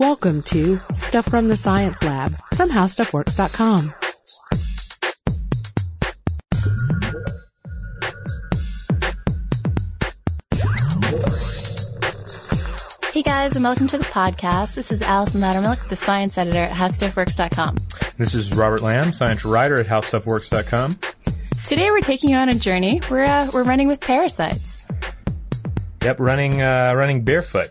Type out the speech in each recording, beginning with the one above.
Welcome to Stuff from the Science Lab from HowStuffWorks.com. Hey guys, and welcome to the podcast. This is Allison Loudermilk, the science editor at HowStuffWorks.com. This is Robert Lamb, science writer at HowStuffWorks.com. Today we're taking you on a journey. We're uh, we're running with parasites. Yep, running uh, running barefoot,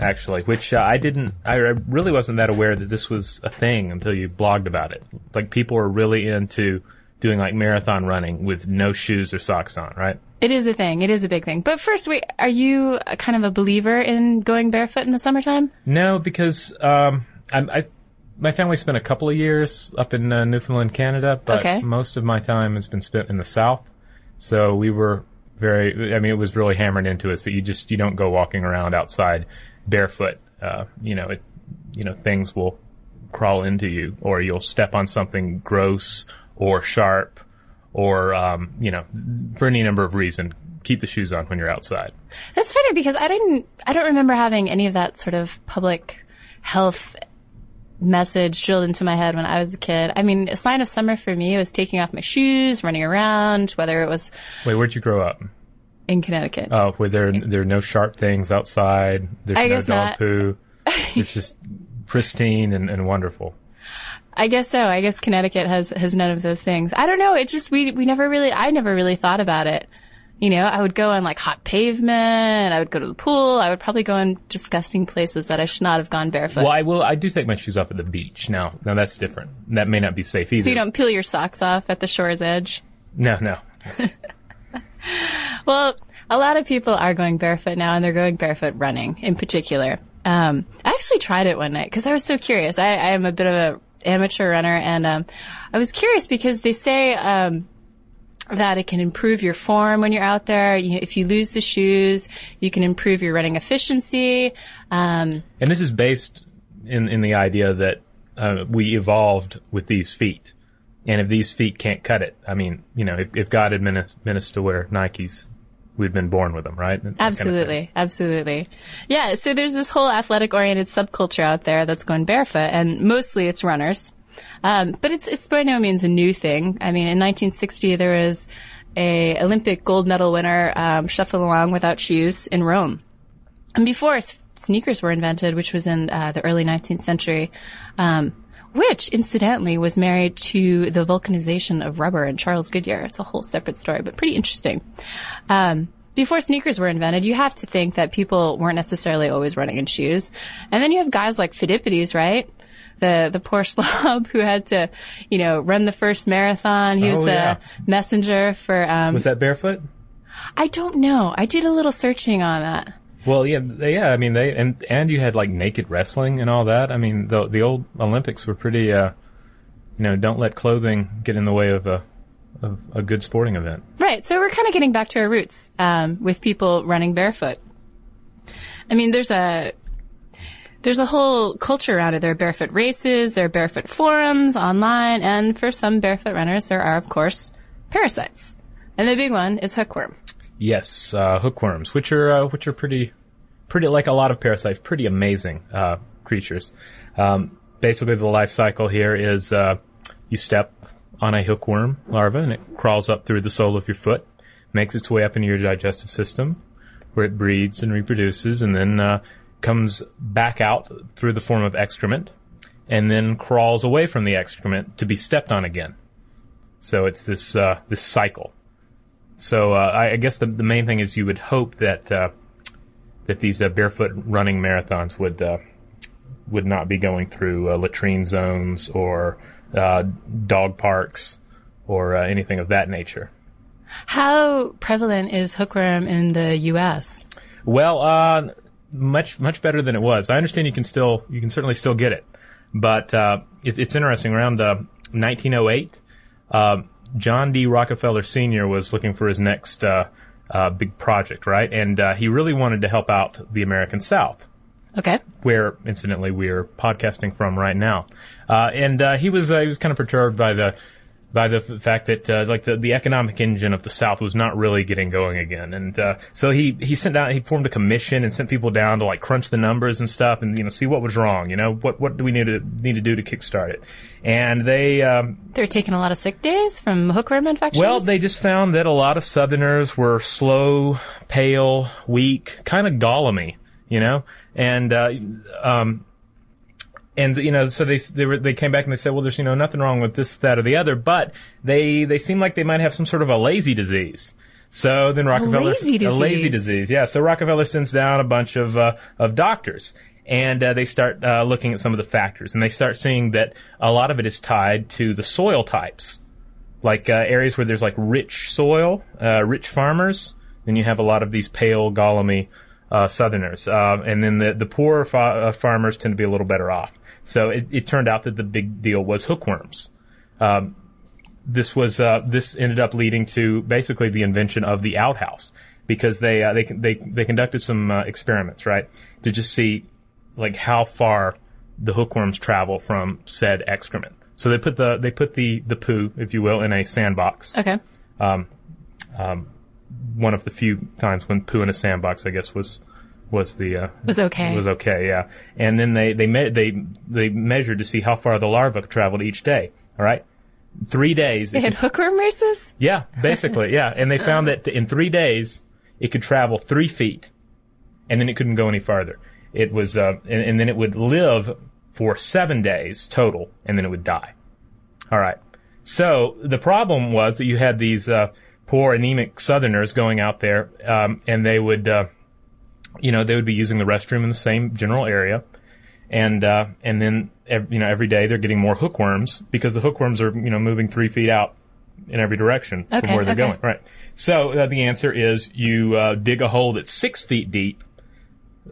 actually, which uh, I didn't. I really wasn't that aware that this was a thing until you blogged about it. Like people are really into doing like marathon running with no shoes or socks on, right? It is a thing. It is a big thing. But first, wait, are you a kind of a believer in going barefoot in the summertime? No, because um, I'm, I my family spent a couple of years up in uh, Newfoundland, Canada, but Okay. most of my time has been spent in the South. So we were very. I mean, it was really hammered into us that you just you don't go walking around outside barefoot. Uh, you know, it, you know, things will crawl into you, or you'll step on something gross or sharp, or um, you know, for any number of reasons. Keep the shoes on when you're outside. That's funny because I didn't. I don't remember having any of that sort of public health message drilled into my head when I was a kid. I mean, a sign of summer for me was taking off my shoes, running around, whether it was Wait, where'd you grow up? In Connecticut. Oh, where there there are no sharp things outside. There's I no dog not. poo. It's just pristine and, and wonderful. I guess so. I guess Connecticut has has none of those things. I don't know. It just we we never really I never really thought about it. You know, I would go on like hot pavement. I would go to the pool. I would probably go in disgusting places that I should not have gone barefoot. Well, I will. I do take my shoes off at the beach. Now, now that's different. That may not be safe either. so you don't peel your socks off at the shore's edge. No, no. Well, a lot of people are going barefoot now, and they're going barefoot running in particular. Um, I actually tried it one night because I was so curious. I, I am a bit of a amateur runner, and um, I was curious because they say um, that it can improve your form when you're out there. You, if you lose the shoes, you can improve your running efficiency. Um, And this is based in in the idea that uh, we evolved with these feet, and if these feet can't cut it, I mean, you know, if, if God had meant us, to wear Nikes, we've been born with them, right? That kind of. Absolutely, absolutely. Yeah, so there's this whole athletic oriented subculture out there that's going barefoot and mostly it's runners. Um, but it's it's by no means a new thing. I mean, in 1960 there was a Olympic gold medal winner um, along without shoes in Rome. And before sneakers were invented, which was in uh, the early 19th century, um, which incidentally was married to the vulcanization of rubber and Charles Goodyear. It's a whole separate story, but pretty interesting. Um, before sneakers were invented, you have to think that people weren't necessarily always running in shoes. And then you have guys like Phidippides, right? The, the poor slob who had to, you know, run the first marathon. He was Oh, the yeah. messenger for, um, Was that barefoot? I don't know. I did a little searching on that. Well, yeah, yeah. I mean, they and and you had like naked wrestling and all that. I mean, the the old Olympics were pretty. Uh, you know, don't let clothing get in the way of a of a good sporting event. Right. So we're kind of getting back to our roots um, with people running barefoot. I mean, there's a there's a whole culture around it. There are barefoot races, there are barefoot forums online, and for some barefoot runners, there are of course parasites. And the big one is hookworm. Yes, uh, hookworms, which are uh, which are pretty pretty like a lot of parasites, pretty amazing uh, creatures. Um, basically, the life cycle here is uh, you step on a hookworm larva and it crawls up through the sole of your foot, makes its way up into your digestive system, where it breeds and reproduces, and then uh, comes back out through the form of excrement, and then crawls away from the excrement to be stepped on again. So it's this uh, this cycle. So uh, I, I guess the, the main thing is you would hope that uh, that these uh, barefoot running marathons would uh, would not be going through uh, latrine zones or uh, dog parks or uh, anything of that nature. How prevalent is hookworm in the U.S.? Well, uh, much much better than it was. I understand you can still you can certainly still get it, but uh, it, it's interesting. Around uh, 1908, uh, John D. Rockefeller Sr. was looking for his next uh, uh, big project, right? And uh, he really wanted to help out the American South Okay. where incidentally we are podcasting from right now. Uh, and uh, he was uh, he was kind of perturbed by the by the f- fact that uh, like the, the economic engine of the South was not really getting going again, and uh, so he he sent down he formed a commission and sent people down to like crunch the numbers and stuff, and you know see what was wrong. You know what what do we need to need to do to kickstart it, and they um, They're taking a lot of sick days from hookworm infections. well, they just found that a lot of Southerners were slow, pale, weak, kind of gollumy, you know, and uh, um, and you know, so they they were they came back and they said, well, there's you know nothing wrong with this, that, or the other, but they they seem like they might have some sort of a lazy disease. So then Rockefeller lazy a lazy disease. disease, yeah. So Rockefeller sends down a bunch of uh, of doctors. And uh, they start uh, looking at some of the factors, and they start seeing that a lot of it is tied to the soil types like uh, areas where there's like rich soil, uh, rich farmers, then you have a lot of these pale, gollumy uh, Southerners, and then the the poorer fa- uh, farmers tend to be a little better off. So it, it turned out that the big deal was hookworms. Um, this was uh, this ended up leading to basically the invention of the outhouse because they uh, they they they conducted some uh, experiments right to just see like how far the hookworms travel from said excrement. So they put the they put the the poo, if you will, in a sandbox. okay. Um, um, One of the few times when poo in a sandbox, I guess, was was the uh, Was okay. was okay, yeah. And then they they me- they they measured to see how far the larva traveled each day. All right, three days. They had could- hookworm races. yeah, basically, yeah. And they found that in three days it could travel three feet, and then it couldn't go any farther. It was, uh, and, and then it would live for seven days total, and then it would die. All right. So the problem was that you had these uh, poor anemic Southerners going out there, um, and they would, uh, you know, they would be using the restroom in the same general area, and uh, and then you know every day they're getting more hookworms because the hookworms are you know moving three feet out in every direction Okay, from where they're okay. going. Right. So uh, the answer is you uh, dig a hole that's six feet deep.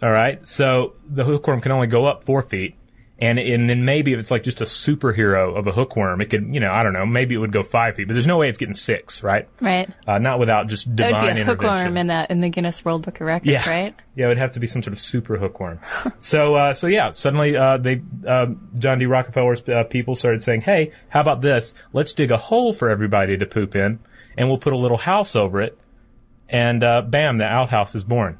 All right. So the hookworm can only go up four feet. And, and then maybe if it's like just a superhero of a hookworm, it could, you know, I don't know, maybe it would go five feet, but there's no way it's getting six, right? Right. Uh, not without just divine That would be a intervention. hookworm in that in the Guinness World Book of Records, Yeah. right? Yeah, it would have to be some sort of super hookworm. so, uh, so yeah, suddenly, uh, they, uh, John D. Rockefeller's uh, people started saying, hey, how about this? Let's dig a hole for everybody to poop in, and we'll put a little house over it, and, uh, bam, the outhouse is born.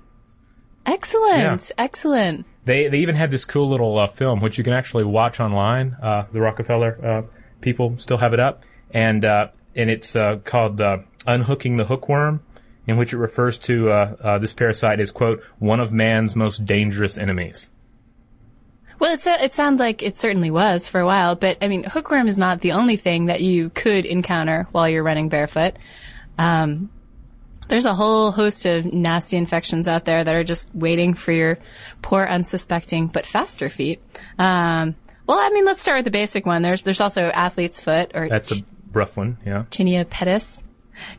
Excellent. Excellent. They, they even had this cool little, uh, film, which you can actually watch online. Uh, the Rockefeller, uh, people still have it up, and, uh, and it's, uh, called, Unhooking the Hookworm. In which it refers to this parasite as quote one of man's most dangerous enemies. Well, it's a, it sounds like it certainly was for a while, but I mean, hookworm is not the only thing that you could encounter while you're running barefoot. Um, there's a whole host of nasty infections out there that are just waiting for your poor, unsuspecting but faster feet. Um, well, I mean, let's start with the basic one. There's there's also athlete's foot or That's a rough one, yeah. tinea pedis.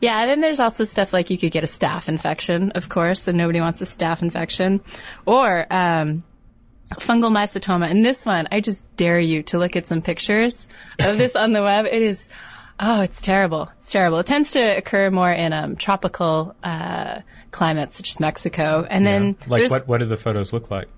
Yeah, and then there's also stuff like you could get a staph infection, of course, and nobody wants a staph infection. Or, um, fungal mycetoma. And this one, I just dare you to look at some pictures of this on the web. It is, oh, it's terrible. It's terrible. It tends to occur more in, um, tropical, uh, climates such as Mexico. And then Like what? What do the photos look like?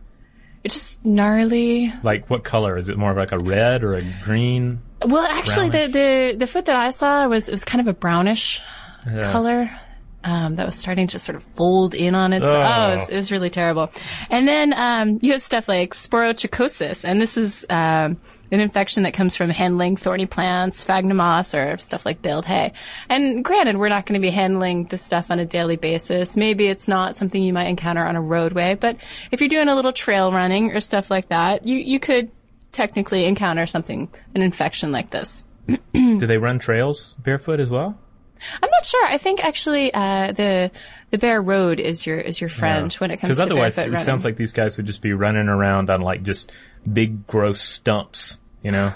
it's just gnarly. Like what color? Is it more of like a red or a green? Well, actually, the, the the foot that I saw was it was kind of a brownish color. Um, that was starting to sort of fold in on it. So, Oh. oh, it was, it was really terrible. And then um, you have stuff like sporotrichosis, and this is um, an infection that comes from handling thorny plants, sphagnum moss, or stuff like baled hay. And granted, we're not going to be handling this stuff on a daily basis. Maybe it's not something you might encounter on a roadway, but if you're doing a little trail running or stuff like that, you you could technically encounter something, an infection like this. Do they run trails barefoot as well? I'm not sure. I think actually uh, the the bare road is your is your friend when it comes to. Because otherwise, it sounds like these guys would just be running around on like just big, gross stumps, you know,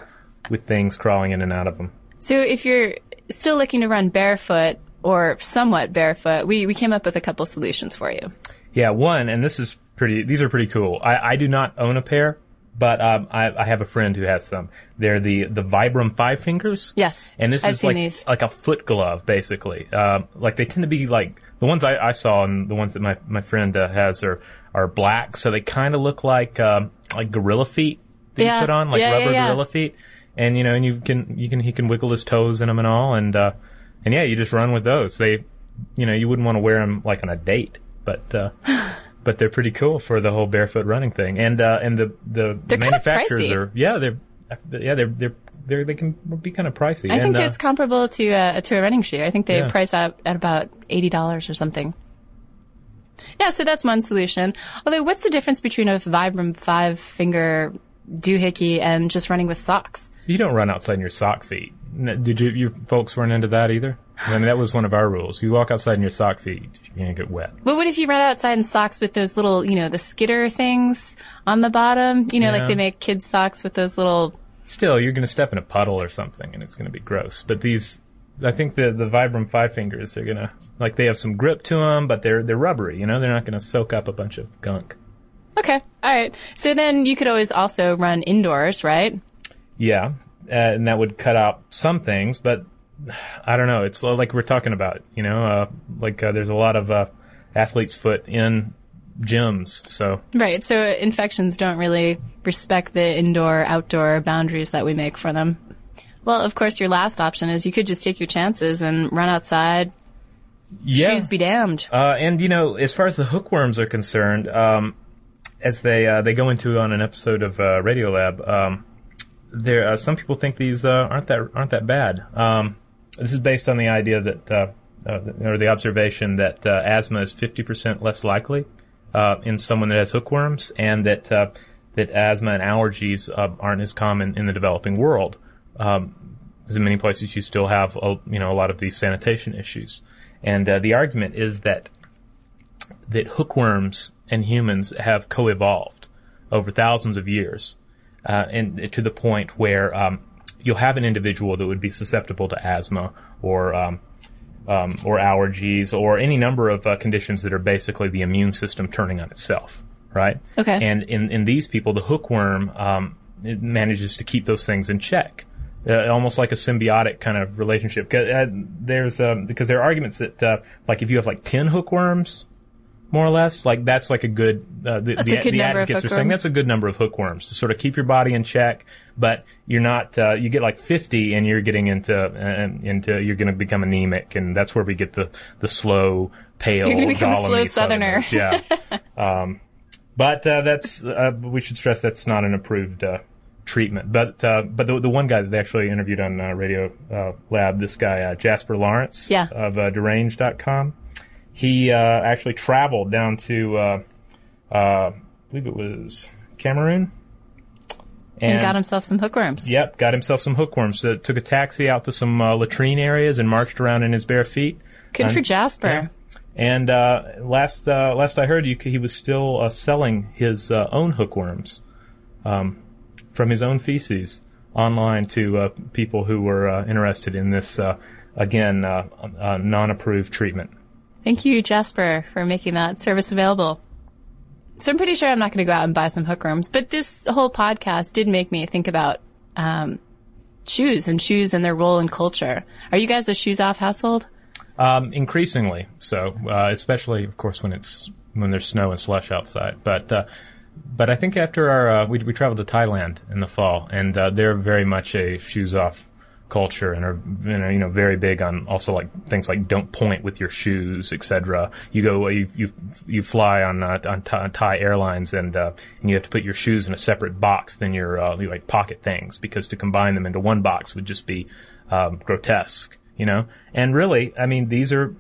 with things crawling in and out of them. so if you're still looking to run barefoot or somewhat barefoot, we we came up with a couple solutions for you. Yeah, one, and this is pretty. These are pretty cool. I, I do not own a pair, but um, I, I have a friend who has some. They're the the Vibram Five Fingers. Yes, and this I've is like these. like a foot glove, basically. Um, like they tend to be like the ones I, I saw, and the ones that my my friend uh, has are are black, so they kind of look like um, like gorilla feet that Yeah. you put on, like Yeah, rubber gorilla feet. and you know, and you can you can he can wiggle his toes in them and all, and uh, and yeah, you just run with those. They, you know, you wouldn't want to wear them like on a date, but. Uh, But they're pretty cool for the whole barefoot running thing, and uh, and the the They're kind of manufacturers are yeah they're yeah they're they're, they're they can be kind of pricey. I think and, uh, it's comparable to uh, to a running shoe. I think they Yeah. price out at about eighty dollars or something. Yeah, so that's one solution. Although, what's the difference between a Vibram five finger doohickey and just running with socks? You don't run outside in your sock feet. Did you, you folks weren't into that either? I mean, that was one of our rules. You walk outside in your sock feet, you're gonna get wet. But what if you run outside in socks with those little, you know, the skitter things on the bottom? You know, Yeah. like they make kids socks with those little. Still, you're gonna step in a puddle or something, and it's gonna be gross. But these, I think the the Vibram Five Fingers, they're gonna like they have some grip to them, but they're they're rubbery. You know, they're not gonna soak up a bunch of gunk. Okay, all right. So then you could always also run indoors, right? Yeah, uh, and that would cut out some things, but I don't know. It's like we're talking about, you know, uh, like uh, there's a lot of uh, athlete's foot in gyms, so Right. So infections don't really respect the indoor outdoor boundaries that we make for them. Well, of course, your last option is you could just take your chances and run outside. yeah. Shoes be damned. Uh, and you know, as far as the hookworms are concerned, um, as they uh, they go into on an episode of uh, Radiolab, um, there uh, some people think these uh, aren't that aren't that bad. Um, this is based on the idea that uh, uh, or the observation that uh, asthma is fifty percent less likely uh, in someone that has hookworms, and that uh, that asthma and allergies uh, aren't as common in the developing world. Um, in many places you still have a, you know a lot of these sanitation issues, and uh, the argument is that that hookworms and humans have co-evolved over thousands of years, uh, and to the point where um, you'll have an individual that would be susceptible to asthma or um, um, or allergies or any number of uh, conditions that are basically the immune system turning on itself, right? Okay. And in in these people, the hookworm um, it manages to keep those things in check. Uh, almost like a symbiotic kind of relationship. Uh, there's um, because there are arguments that uh, like if you have like ten hookworms, more or less. Like that's like a good. Uh, the, That's the, a good the number of advocates are saying that's a good number of hookworms to sort of keep your body in check, but you're not. Uh, you get like 50, and you're getting into uh, into you're going to become anemic, and that's where we get the the slow, pale. You're gonna become a slow southerner. Yeah. um, but uh, that's uh, we should stress that's not an approved. Uh, treatment but uh, but the, the one guy that they actually interviewed on uh, radio uh, lab this guy uh, jasper lawrence Yeah. of uh, deranged.com he uh, actually traveled down to, uh, uh, I believe it was Cameroon. And got himself some hookworms. Yep, got himself some hookworms. Uh, took a taxi out to some uh, latrine areas and marched around in his bare feet. Good for Jasper. yeah. And uh, last uh, last I heard, you, he was still uh, selling his uh, own hookworms um, from his own feces online to uh, people who were uh, interested in this uh, again uh, uh, non-approved treatment. Thank you, Jasper, for making that service available. So I'm pretty sure I'm not going to go out and buy some hookworms, but this whole podcast did make me think about um, shoes and shoes and their role in culture. Are you guys a shoes off household? Um, increasingly so, uh, especially of course when it's when there's snow and slush outside. But uh, but I think after our uh, we we traveled to Thailand in the fall, and uh, they're very much a shoes off culture, and are you know, very big on also like things like don't point with your shoes, etc. You go you you you fly on uh, on Thai, Thai Airlines, and uh, and you have to put your shoes in a separate box than your uh, like pocket things because to combine them into one box would just be um, grotesque you know? And really, I mean, these are,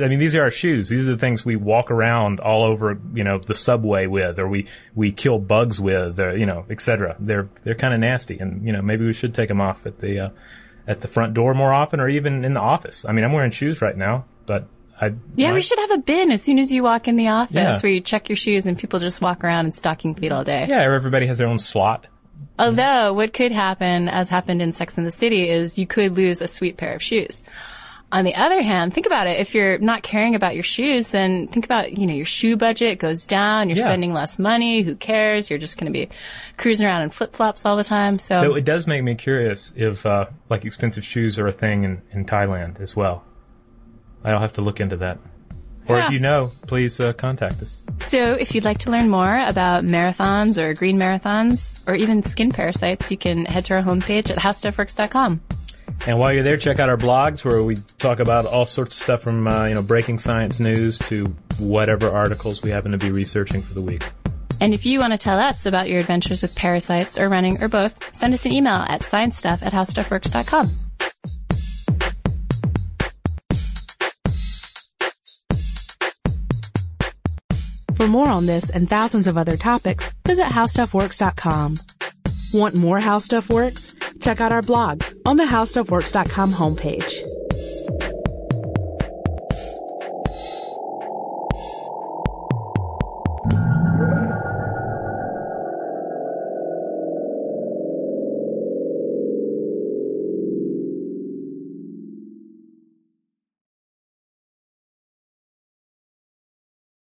I mean, these are our shoes. These are the things we walk around all over, you know, the subway with, or we, we kill bugs with, or, you know, et cetera. They're, they're kind of nasty. And, you know, maybe we should take them off at the, uh, at the front door more often or even in the office. I mean, I'm wearing shoes right now, but I, Yeah, we should have a bin as soon as you walk in the office Yeah. where you check your shoes and people just walk around in stocking feet all day. Yeah, everybody has their own slot. Although what could happen, as happened in Sex and the City, is you could lose a sweet pair of shoes. On the other hand, think about it. If you're not caring about your shoes, then think about, you know, your shoe budget goes down. You're Yeah. spending less money. Who cares? You're just going to be cruising around in flip flops all the time. So, Though it does make me curious if, uh, like expensive shoes are a thing in, in Thailand as well. I'll have to look into that. Or Yeah. if you know, please uh, contact us. So if you'd like to learn more about marathons or green marathons or even skin parasites, you can head to our homepage at howstuffworks.com. And while you're there, check out our blogs where we talk about all sorts of stuff from uh, you know breaking science news to whatever articles we happen to be researching for the week. And if you want to tell us about your adventures with parasites or running or both, send us an email at sciencestuff at howstuffworks.com. For more on this and thousands of other topics, visit howstuffworks.com. Want more How Stuff Works? Check out our blogs on the howstuffworks.com homepage.